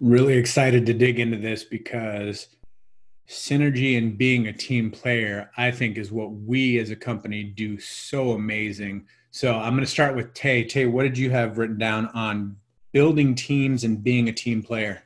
Really excited to dig into this because synergy and being a team player, I think, is what we as a company do so amazing. So I'm going to start with Tay. Tay, what did you have written down on building teams and being a team player?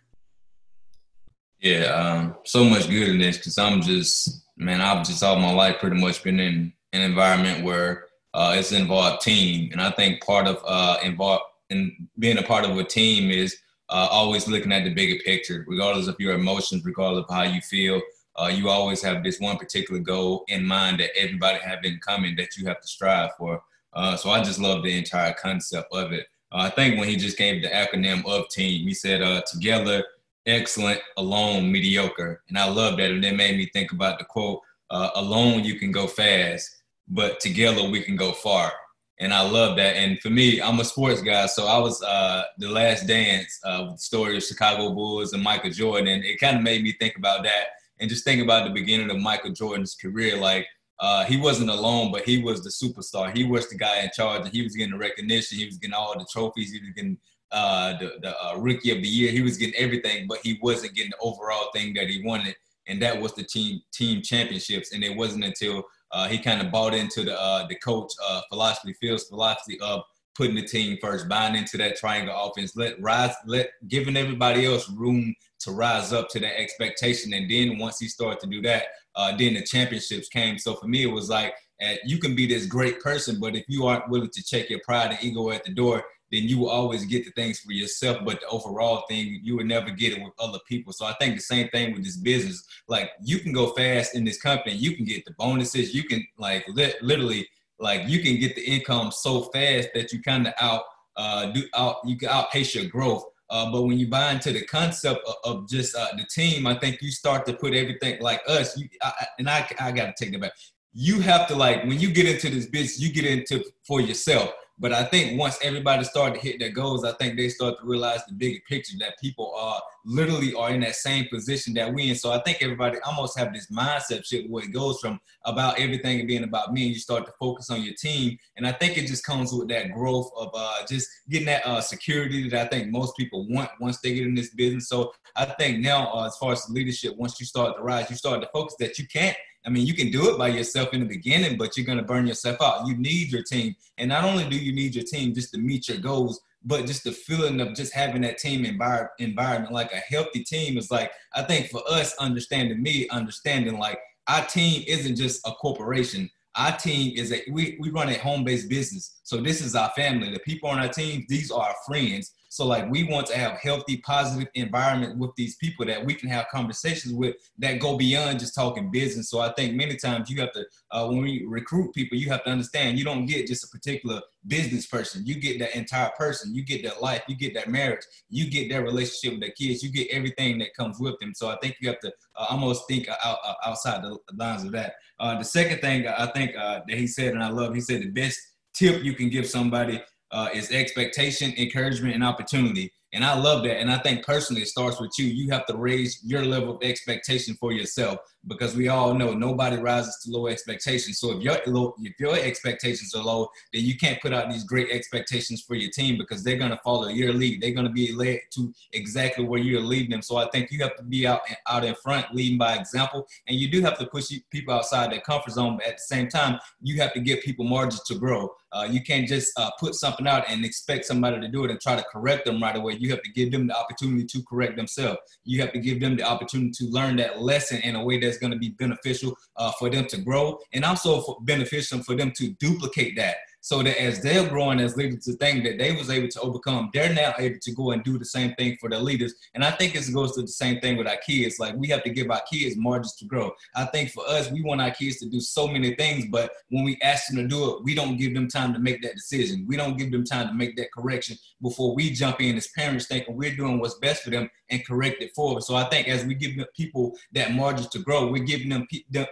Yeah, um, so much good in this because I'm just, man, I've just all my life pretty much been in an environment where uh, it's involved team. And I think part of uh, involved in being a part of a team is uh, always looking at the bigger picture, regardless of your emotions, regardless of how you feel. Uh, you always have this one particular goal in mind that everybody have in common that you have to strive for. Uh, so I just love the entire concept of it. Uh, I think when he just gave the acronym of team, he said uh, together, excellent, alone, mediocre. And I love that. And that made me think about the quote, uh, alone you can go fast, but together we can go far and I love that. And for me, I'm a sports guy, so I was uh, the Last Dance, uh, the story of Chicago Bulls and Michael Jordan, it kind of made me think about that and just think about the beginning of Michael Jordan's career. Like uh, he wasn't alone, but he was the superstar. He was the guy in charge, and he was getting the recognition. He was getting all the trophies. He was getting uh, the, the uh, rookie of the year. He was getting everything, but he wasn't getting the overall thing that he wanted, and that was the team team championships. And it wasn't until uh, he kind of bought into the uh, the coach uh, philosophy, Phil's philosophy of putting the team first, buying into that triangle offense, let rise, let giving everybody else room to rise up to that expectation. And then once he started to do that, uh, then the championships came. So for me, it was like uh, you can be this great person, but if you aren't willing to check your pride and ego at the door, then you will always get the things for yourself. But the overall thing, you would never get it with other people. So I think the same thing with this business. Like you can go fast in this company, you can get the bonuses, you can like li- literally like you can get the income so fast that you kind of out uh do out you can outpace your growth. Uh, but when you buy into the concept of, of just uh, the team, I think you start to put everything like us. You I, and I, I got to take that back. You have to like when you get into this business, you get into for yourself. But I think once everybody started to hit their goals, I think they start to realize the bigger picture that people are literally are in that same position that we in. So I think everybody almost have this mindset shift where it goes from about everything being about me, and you start to focus on your team. And I think it just comes with that growth of uh, just getting that uh, security that I think most people want once they get in this business. So I think now, uh, as far as leadership, once you start to rise, you start to focus that you can't I mean, you can do it by yourself in the beginning, but you're going to burn yourself out. You need your team. And not only do you need your team just to meet your goals, but just the feeling of just having that team envir- environment, like a healthy team is like, I think for us, understanding me, understanding like our team isn't just a corporation. Our team is a, we, we run a home based business. So this is our family. The people on our team, these are our friends. So like we want to have healthy, positive environment with these people that we can have conversations with that go beyond just talking business. So I think many times you have to uh, when we recruit people, you have to understand you don't get just a particular business person. You get that entire person. You get that life. You get that marriage. You get that relationship with the kids. You get everything that comes with them. So I think you have to uh, almost think out, outside the lines of that. Uh, the second thing I think uh, that he said, and I love, he said the best tip you can give somebody uh, is expectation, encouragement, and opportunity. And I love that. And I think personally, it starts with you. You have to raise your level of expectation for yourself because we all know nobody rises to low expectations. So if your low, if your expectations are low, then you can't put out these great expectations for your team because they're going to follow your lead. They're going to be led to exactly where you're leading them. So I think you have to be out out in front, leading by example, and you do have to push people outside their comfort zone. But at the same time, you have to give people margins to grow. Uh, you can't just uh, put something out and expect somebody to do it and try to correct them right away. You have to give them the opportunity to correct themselves. You have to give them the opportunity to learn that lesson in a way that's going to be beneficial uh, for them to grow and also for beneficial for them to duplicate that so that as they're growing as leaders to think that they was able to overcome, they're now able to go and do the same thing for their leaders. And I think it goes to the same thing with our kids. Like we have to give our kids margins to grow. I think for us, we want our kids to do so many things, but when we ask them to do it, we don't give them time to make that decision. We don't give them time to make that correction before we jump in as parents thinking we're doing what's best for them and correct it forward. So I think as we give people that margin to grow, we're giving them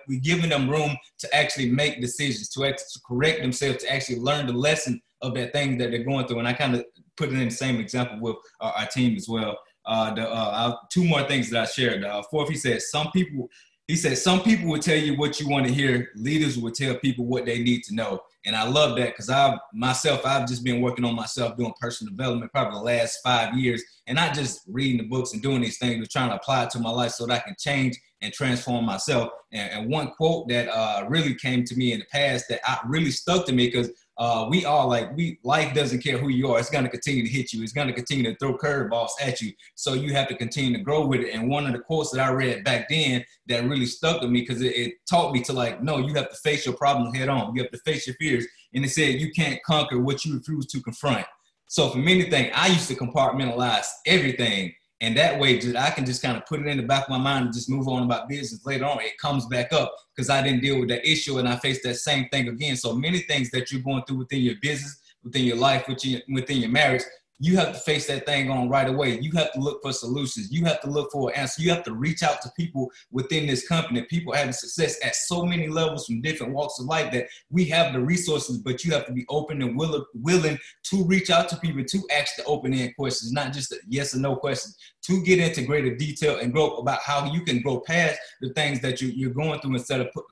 we're giving them room to actually make decisions, to, actually correct themselves, to actually learn the lesson of that thing that they're going through. And I kind of put it in the same example with our, our team as well. Uh, the uh, two more things that I shared. Uh, fourth, he said some people he said some people will tell you what you want to hear. Leaders will tell people what they need to know. And I love that because I myself, I've just been working on myself doing personal development probably the last five years. And not just reading the books and doing these things, but trying to apply it to my life so that I can change and transform myself. And, and one quote that uh, really came to me in the past that I really stuck to me because uh, we all like we life doesn't care who you are. It's going to continue to hit you. It's going to continue to throw curveballs at you. So you have to continue to grow with it. And one of the quotes that I read back then that really stuck with me because it, it taught me to like, no, you have to face your problems head on. You have to face your fears. And it said you can't conquer what you refuse to confront. So for many things, I used to compartmentalize everything and that way, just, I can just kind of put it in the back of my mind and just move on about business later on. It comes back up because I didn't deal with that issue and I faced that same thing again. So many things that you're going through within your business, within your life, within your, within your marriage, you have to face that thing on right away. You have to look for solutions. You have to look for an answer. You have to reach out to people within this company, people having success at so many levels from different walks of life that we have the resources, but you have to be open and willing, willing to reach out to people to ask the open end questions, not just a yes or no questions, to get into greater detail and grow about how you can grow past the things that you, are going through instead of put,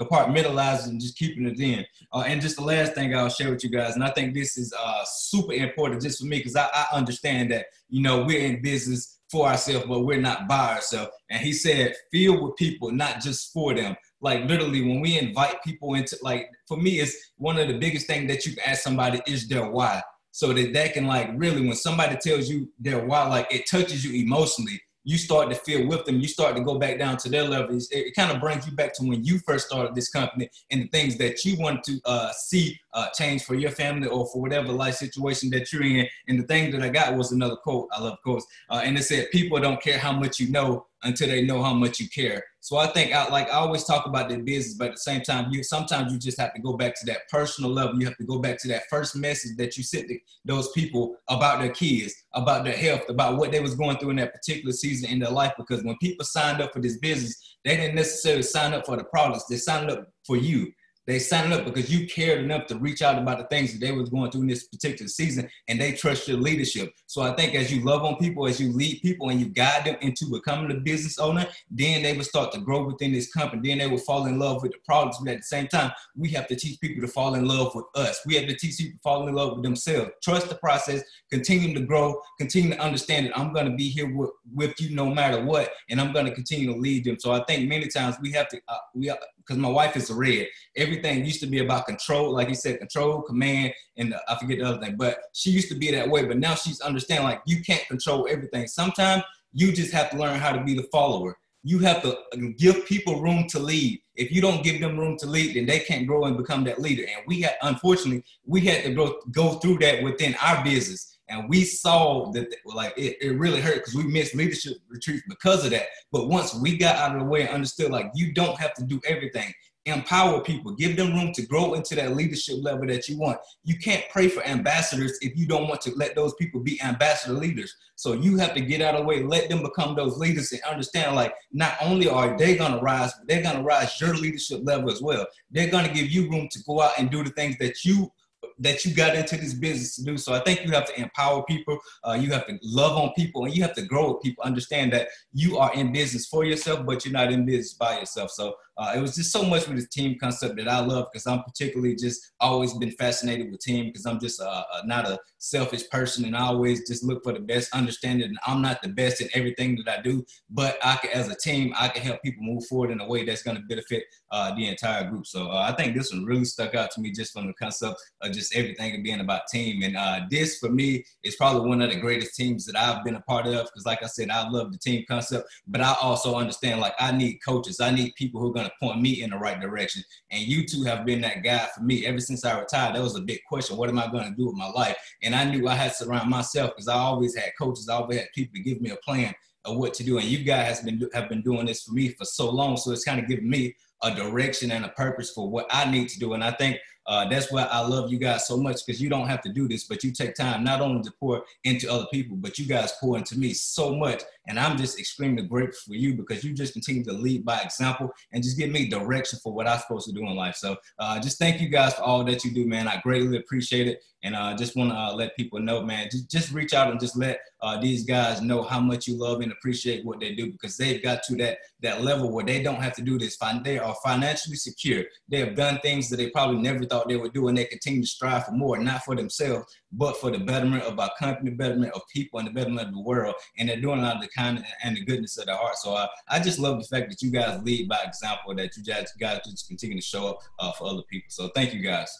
compartmentalizing and just keeping it in. Uh, and just the last thing I'll share with you guys, and I think this is uh, super important just for me because I, I understand that, you know, we're in business for ourselves, but we're not by ourselves. And he said, feel with people, not just for them. Like literally, when we invite people into, like, for me, it's one of the biggest things that you can ask somebody is their why so that that can like really when somebody tells you their why like it touches you emotionally you start to feel with them you start to go back down to their levels it, it kind of brings you back to when you first started this company and the things that you want to uh, see uh, change for your family or for whatever life situation that you're in and the thing that i got was another quote i love quotes uh, and it said people don't care how much you know until they know how much you care. So I think I like I always talk about the business, but at the same time, you sometimes you just have to go back to that personal level. You have to go back to that first message that you sent to those people about their kids, about their health, about what they was going through in that particular season in their life. Because when people signed up for this business, they didn't necessarily sign up for the products; they signed up for you. They signed up because you cared enough to reach out about the things that they was going through in this particular season, and they trust your leadership. So I think as you love on people, as you lead people, and you guide them into becoming a business owner, then they will start to grow within this company. Then they will fall in love with the products. But at the same time, we have to teach people to fall in love with us. We have to teach people to fall in love with themselves. Trust the process, continue to grow, continue to understand that I'm going to be here with, with you no matter what, and I'm going to continue to lead them. So I think many times we have to uh, we because my wife is a red. Everything used to be about control, like you said, control, command, and the, I forget the other thing. But she used to be that way, but now she's understanding like you can't control everything. Sometimes you just have to learn how to be the follower. You have to uh, give people room to lead. If you don't give them room to lead, then they can't grow and become that leader. And we had, unfortunately, we had to go go through that within our business and we saw that like it, it really hurt because we missed leadership retreats because of that. But once we got out of the way and understood like you don't have to do everything, empower people, give them room to grow into that leadership level that you want. You can't pray for ambassadors if you don't want to let those people be ambassador leaders. So you have to get out of the way, let them become those leaders and understand like not only are they gonna rise, but they're gonna rise your leadership level as well. They're gonna give you room to go out and do the things that you that you got into this business to do. So I think you have to empower people. Uh, you have to love on people, and you have to grow with people. Understand that you are in business for yourself, but you're not in business by yourself. So uh, it was just so much with the team concept that I love because I'm particularly just always been fascinated with team because I'm just uh, not a selfish person and I always just look for the best understanding. And I'm not the best in everything that I do, but I can, as a team, I can help people move forward in a way that's going to benefit uh, the entire group. So uh, I think this one really stuck out to me just from the concept of just everything being about team. And uh, this for me is probably one of the greatest teams that I've been a part of because, like I said, I love the team concept, but I also understand like I need coaches, I need people who are going to point me in the right direction. And you two have been that guy for me ever since I retired. That was a big question. What am I going to do with my life? And I knew I had to surround myself because I always had coaches. I always had people to give me a plan of what to do. And you guys has been have been doing this for me for so long. So it's kind of given me a direction and a purpose for what I need to do. And I think uh, that's why I love you guys so much because you don't have to do this, but you take time not only to pour into other people, but you guys pour into me so much. And I'm just extremely grateful for you because you just continue to lead by example and just give me direction for what I'm supposed to do in life. So uh, just thank you guys for all that you do, man. I greatly appreciate it. And I uh, just want to uh, let people know, man, just, just reach out and just let uh, these guys know how much you love and appreciate what they do because they've got to that that level where they don't have to do this. They are financially secure. They have done things that they probably never thought they would do, and they continue to strive for more, not for themselves, but for the betterment of our company, betterment of people, and the betterment of the world. And they're doing it out of the kind and the goodness of their heart. So uh, I just love the fact that you guys lead by example, that you guys, guys just continue to show up uh, for other people. So thank you guys.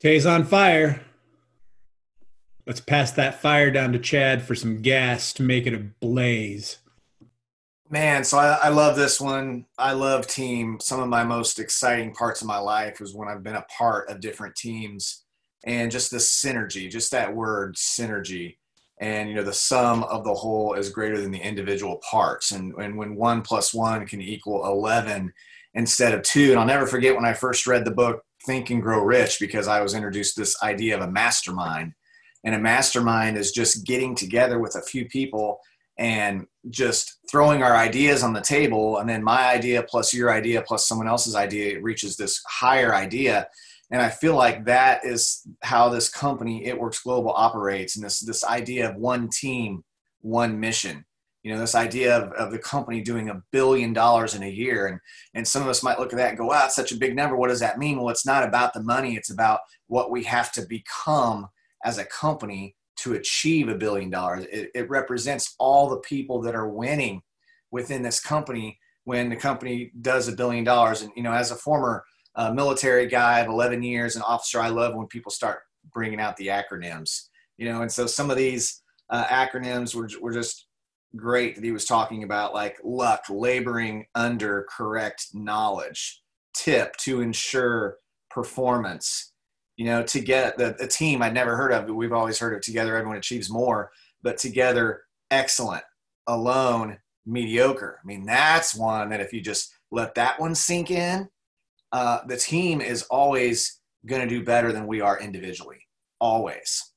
Tay's on fire. Let's pass that fire down to Chad for some gas to make it a blaze. Man, so I, I, love this one. I love team. Some of my most exciting parts of my life was when I've been a part of different teams and just the synergy, just that word synergy. And, you know, the sum of the whole is greater than the individual parts. And, and when one plus one can equal 11 instead of two. And I'll never forget when I first read the book, Think and Grow Rich, because I was introduced to this idea of a mastermind. And a mastermind is just getting together with a few people – and just throwing our ideas on the table and then my idea plus your idea plus someone else's idea reaches this higher idea. And i feel like that is how this company it works global operates and this this idea of one team one mission. You know this idea of, of the company doing a billion dollars in a year and and some of us might look at that and go wow such a big number. What does that mean? Well it's not about the money it's about what we have to become as a company to achieve a billion dollars. It, it, represents all the people that are winning within this company when the company does a billion dollars. And, you know, as a former uh, military guy of 11 years, an officer, I love when people start bringing out the acronyms, you know, and so some of these uh, acronyms were, were just great that he was talking about like luck, laboring under correct knowledge, tip to ensure performance, you know, to get the, the team I'd never heard of, but we've always heard of together, everyone achieves more, but together, excellent, alone, mediocre. I mean, that's one that if you just let that one sink in, uh, the team is always going to do better than we are individually, always.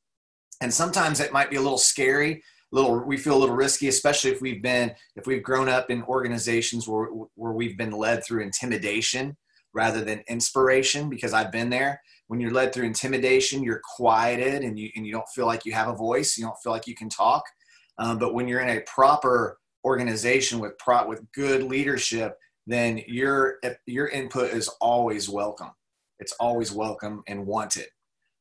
And sometimes it might be a little scary, little we feel a little risky, especially if we've been if we've grown up in organizations where where we've been led through intimidation rather than inspiration. Because I've been there when you're led through intimidation, you're quieted and you, and you don't feel like you have a voice. You don't feel like you can talk. Um, but when you're in a proper organization with pro, with good leadership, then your your input is always welcome. It's always welcome and wanted.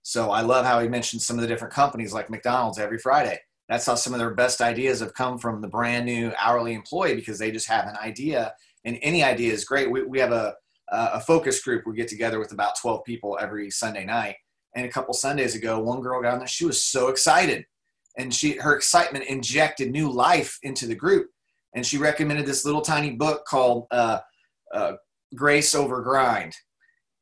So I love how he mentioned some of the different companies like McDonald's every Friday. That's how some of their best ideas have come from the brand new hourly employee because they just have an idea and any idea is great. We, we have a, uh, a focus group. We get together with about 12 people every Sunday night. And a couple Sundays ago, one girl got on there. She was so excited, and she her excitement injected new life into the group. And she recommended this little tiny book called uh, uh, Grace Over Grind.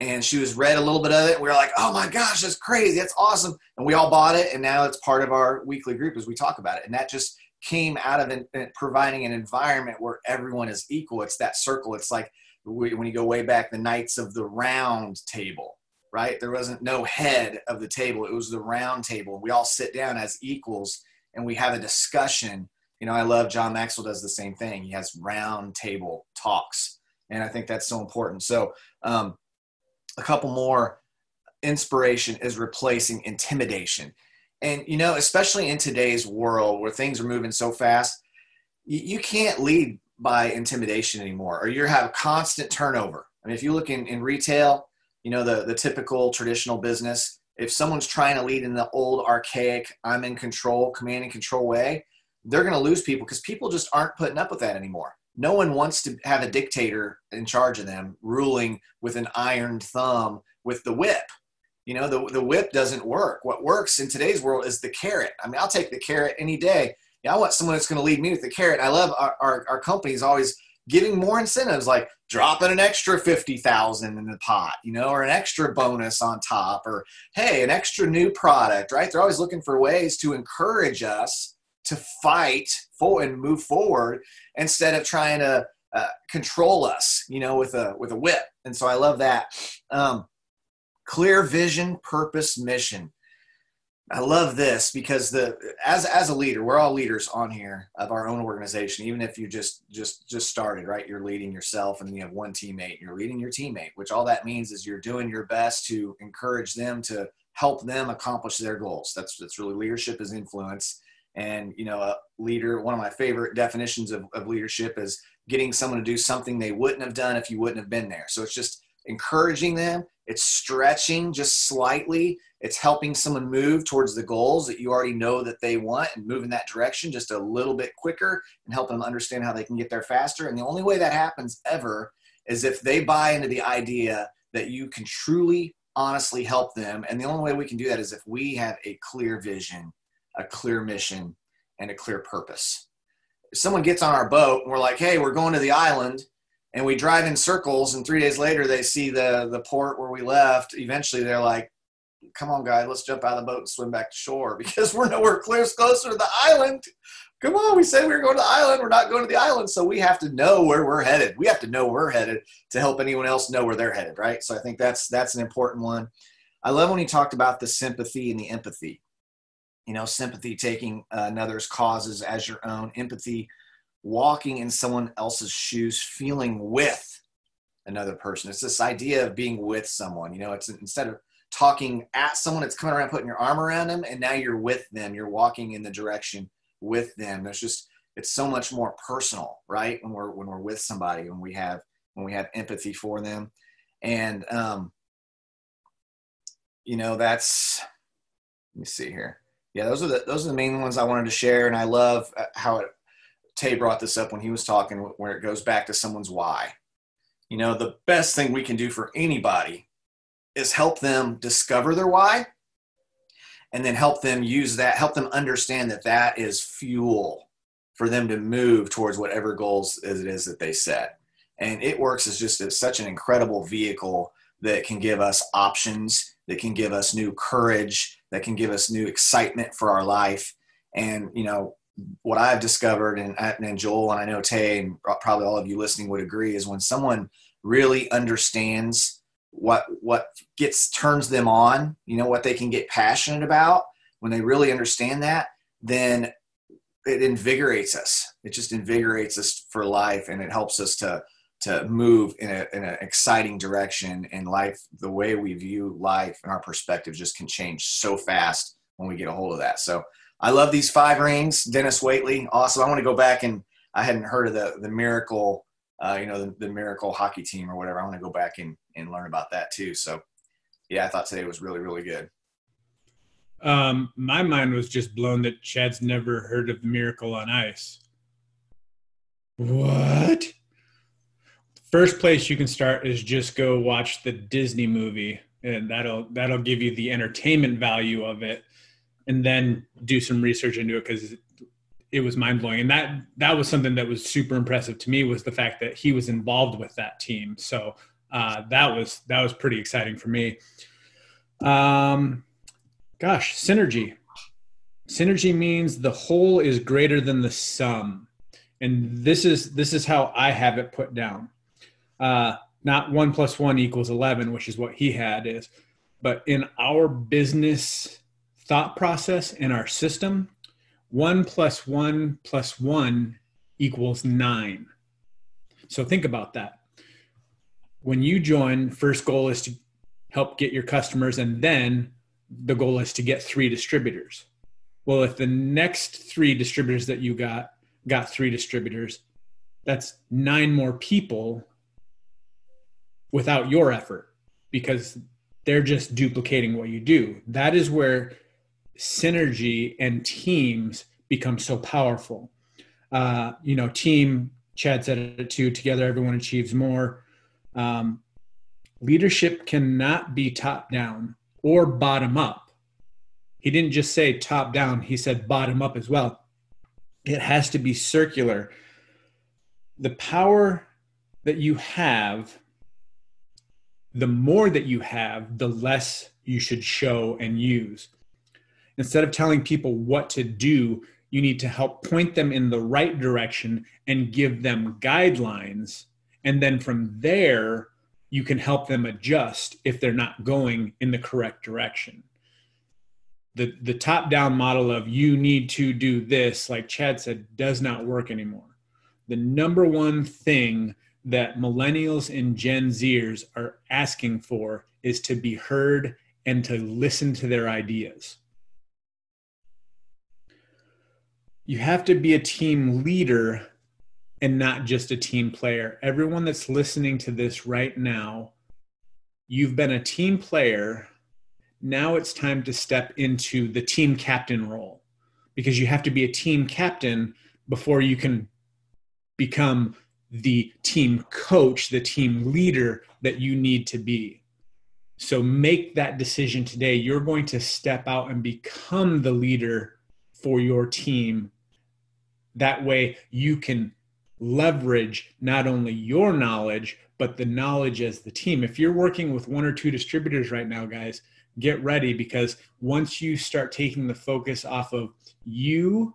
And she was read a little bit of it. And we were like, "Oh my gosh, that's crazy! That's awesome!" And we all bought it, and now it's part of our weekly group as we talk about it. And that just came out of an, providing an environment where everyone is equal. It's that circle. It's like when you go way back, the Knights of the Round Table, right? There wasn't no head of the table; it was the round table. We all sit down as equals and we have a discussion. You know, I love John Maxwell does the same thing. He has round table talks, and I think that's so important. So, um, a couple more. Inspiration is replacing intimidation, and you know, especially in today's world where things are moving so fast, you, can't lead by intimidation anymore, or you have constant turnover. I mean, if you look in, in retail, you know, the, the typical traditional business, if someone's trying to lead in the old archaic, I'm in control, command and control way, they're going to lose people because people just aren't putting up with that anymore. No one wants to have a dictator in charge of them, ruling with an iron thumb with the whip. You know, the, the whip doesn't work. What works in today's world is the carrot. I mean, I'll take the carrot any day yeah, I want someone that's going to lead me with the carrot. I love our, our, our companies always giving more incentives, like dropping an extra 50,000 in the pot, you know, or an extra bonus on top, or hey, an extra new product, right? They're always looking for ways to encourage us to fight for and move forward instead of trying to uh, control us, you know, with a with a whip. And so I love that. Um, clear vision, purpose, mission. I love this because the as as a leader, we're all leaders on here of our own organization. Even if you just just just started, right? You're leading yourself, and you have one teammate. And You're leading your teammate, which all that means is you're doing your best to encourage them to help them accomplish their goals. That's that's really leadership is influence. And you know, a leader. One of my favorite definitions of, of leadership is getting someone to do something they wouldn't have done if you wouldn't have been there. So it's just encouraging them. It's stretching just slightly it's helping someone move towards the goals that you already know that they want and move in that direction just a little bit quicker and help them understand how they can get there faster. And the only way that happens ever is if they buy into the idea that you can truly, honestly help them. And the only way we can do that is if we have a clear vision, a clear mission, and a clear purpose. If someone gets on our boat and we're like, hey, we're going to the island, and we drive in circles, and three days later they see the, the port where we left, eventually they're like, come on, guys, let's jump out of the boat and swim back to shore because we're nowhere clear closer to the island. Come on, we said we were going to the island. We're not going to the island. So we have to know where we're headed. We have to know where we're headed to help anyone else know where they're headed, right? So I think that's that's an important one. I love when he talked about the sympathy and the empathy. You know, sympathy taking uh, another's causes as your own, empathy walking in someone else's shoes, feeling with another person. It's this idea of being with someone. You know, it's instead of talking at someone it's coming around putting your arm around them and now you're with them you're walking in the direction with them there's just it's so much more personal right when we're when we're with somebody when we have when we have empathy for them and um you know that's let me see here yeah those are the those are the main ones i wanted to share and i love uh, how it tay brought this up when he was talking where it goes back to someone's why. You know the best thing we can do for anybody is help them discover their why and then help them use that help them understand that that is fuel for them to move towards whatever goals it is that they set. And it works as just as such an incredible vehicle that can give us options that can give us new courage that can give us new excitement for our life. And you know what i've discovered and, and joel and i know tay and probably all of you listening would agree is when someone really understands what what gets turns them on you know what they can get passionate about when they really understand that then it invigorates us. It just invigorates us for life and it helps us to to move in, a, in an exciting direction in life the way we view life and our perspective just can change so fast when we get a hold of that. So i love these five rings denis waitley awesome i want to go back and i hadn't heard of the the miracle uh, you know, the, the, Miracle hockey team or whatever. I want to go back and, and learn about that too. So, yeah, I thought today was really, really good. Um, my mind was just blown that Chad's never heard of the Miracle on Ice. What? First place you can start is just go watch the Disney movie, and that'll that'll give you the entertainment value of it, and then do some research into it because it was mind blowing, and that that was something that was super impressive to me was the fact that he was involved with that team. So uh, that was that was pretty exciting for me. Um, gosh, synergy. Synergy means the whole is greater than the sum, and this is this is how I have it put down. Uh, not one plus one equals eleven, which is what he had is, but in our business thought process in our system, one plus one plus one equals nine. So think about that. When you join, first goal is to help get your customers, and then the goal is to get three distributors. Well, if the next three distributors that you got got three distributors, that's nine more people without your effort because they're just duplicating what you do. That is where synergy and teams become so powerful. Uh, you know, team, Chad said it too, together everyone achieves more. Um, leadership cannot be top down or bottom up. He didn't just say top down, he said bottom up as well. It has to be circular. The power that you have, the more that you have, the less you should show and use instead of telling people what to do you need to help point them in the right direction and give them guidelines. And then from there, you can help them adjust if they're not going in the correct direction. The, the top down model of you need to do this, like Chad said, does not work anymore. The number one thing that millennials and Gen Zers are asking for is to be heard and to listen to their ideas. You have to be a team leader and not just a team player. Everyone that's listening to this right now, you've been a team player. Now it's time to step into the team captain role because you have to be a team captain before you can become the team coach, the team leader that you need to be. So make that decision today. You're going to step out and become the leader for your team that way you can leverage not only your knowledge but the knowledge as the team. If you're working with one or two distributors right now guys get ready because once you start taking the focus off of you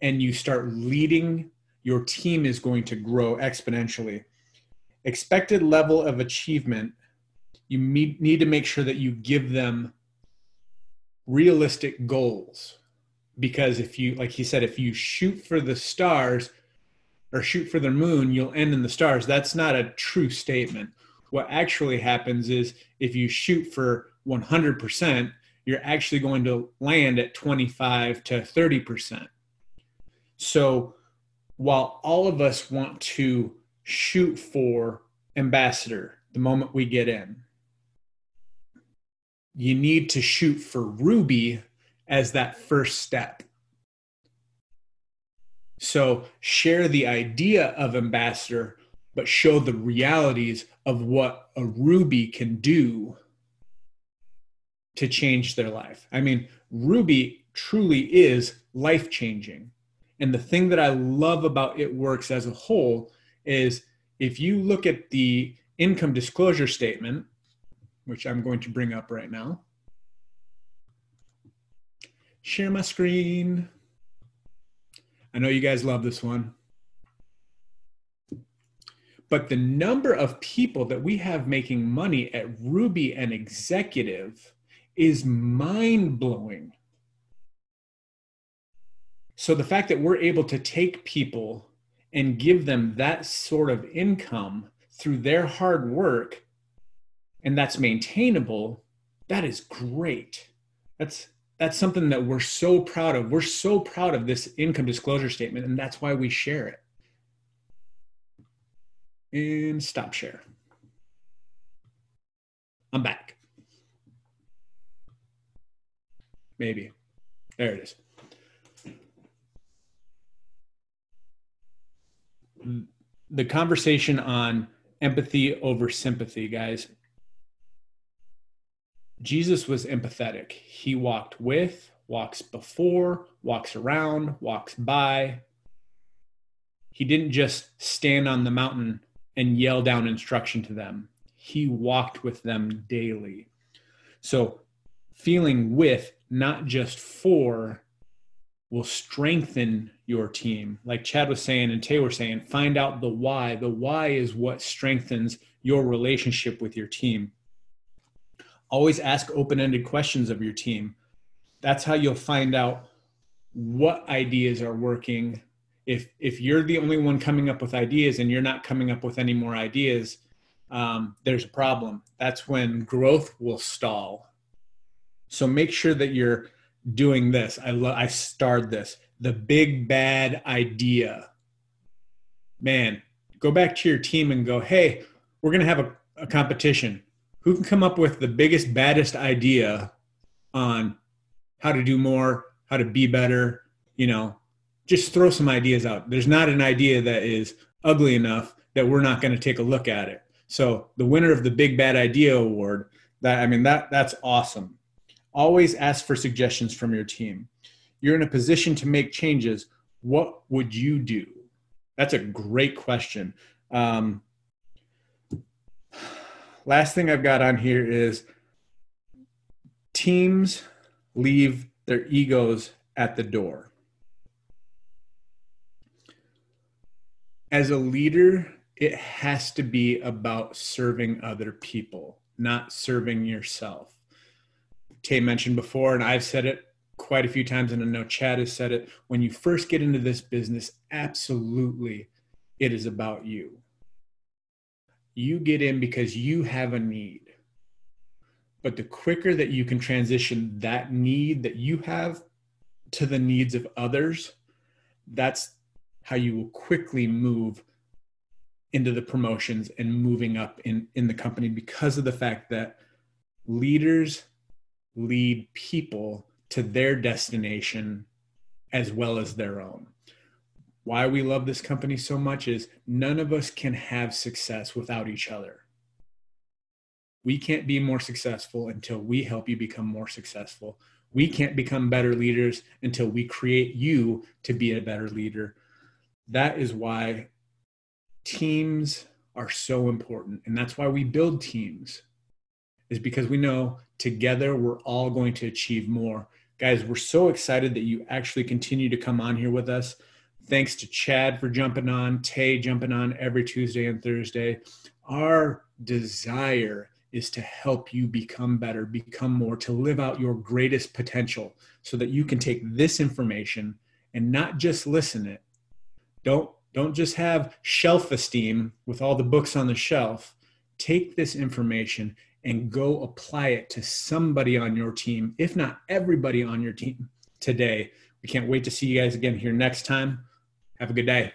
and you start leading your team is going to grow exponentially. Expected level of achievement you need to make sure that you give them realistic goals because if you like he said if you shoot for the stars or shoot for the moon you'll end in the stars. That's not a true statement. What actually happens is if you shoot for 100% you're actually going to land at 25 to 30% so while all of us want to shoot for ambassador the moment we get in you need to shoot for ruby as that first step. So share the idea of ambassador, but show the realities of what a Ruby can do to change their life. I mean, Ruby truly is life changing. And the thing that I love about It Works as a whole is if you look at the income disclosure statement, which I'm going to bring up right now, share my screen. I know you guys love this one. But the number of people that we have making money at Ruby and Executive is mind blowing. So the fact that we're able to take people and give them that sort of income through their hard work and that's maintainable, that is great. That's that's something that we're so proud of. We're so proud of this income disclosure statement, and that's why we share it. And stop share. I'm back. Maybe. There it is. The conversation on empathy over sympathy, guys, Jesus was empathetic. He walked with, walks before, walks around, walks by. He didn't just stand on the mountain and yell down instruction to them. He walked with them daily. So, feeling with, not just for, will strengthen your team. Like Chad was saying and Tay were saying, find out the why. The why is what strengthens your relationship with your team. Always ask open ended questions of your team. That's how you'll find out what ideas are working. If, if you're the only one coming up with ideas and you're not coming up with any more ideas, um, there's a problem. That's when growth will stall. So make sure that you're doing this. I love. I starred this. The big bad idea. Man, go back to your team and go, hey, we're gonna have a, a competition who can come up with the biggest baddest idea on how to do more how to be better you know? Just throw some ideas out. There's not an idea that is ugly enough that we're not going to take a look at it. So the winner of the big bad idea award that i mean that that's awesome. Always ask for suggestions from your team. You're in a position to make changes. What would you do? That's a great question. Um, last thing I've got on here is teams leave their egos at the door. As a leader, it has to be about serving other people, not serving yourself. Tay mentioned before, and I've said it quite a few times, and I know Chad has said it. When you first get into this business, absolutely it is about you. You get in because you have a need. But the quicker that you can transition that need that you have to the needs of others, that's how you will quickly move into the promotions and moving up in, in the company because of the fact that leaders lead people to their destination as well as their own. Why we love this company so much is none of us can have success without each other. We can't be more successful until we help you become more successful. We can't become better leaders until we create you to be a better leader. That is why teams are so important. And that's why we build teams, is because we know together we're all going to achieve more. Guys, we're so excited that you actually continue to come on here with us. Thanks to Chad for jumping on, Tay jumping on every Tuesday and Thursday. Our desire is to help you become better, become more, to live out your greatest potential so that you can take this information and not just listen it. Don't don't just have shelf esteem with all the books on the shelf. Take this information and go apply it to somebody on your team, if not everybody on your team today. We can't wait to see you guys again here next time. Have a good day.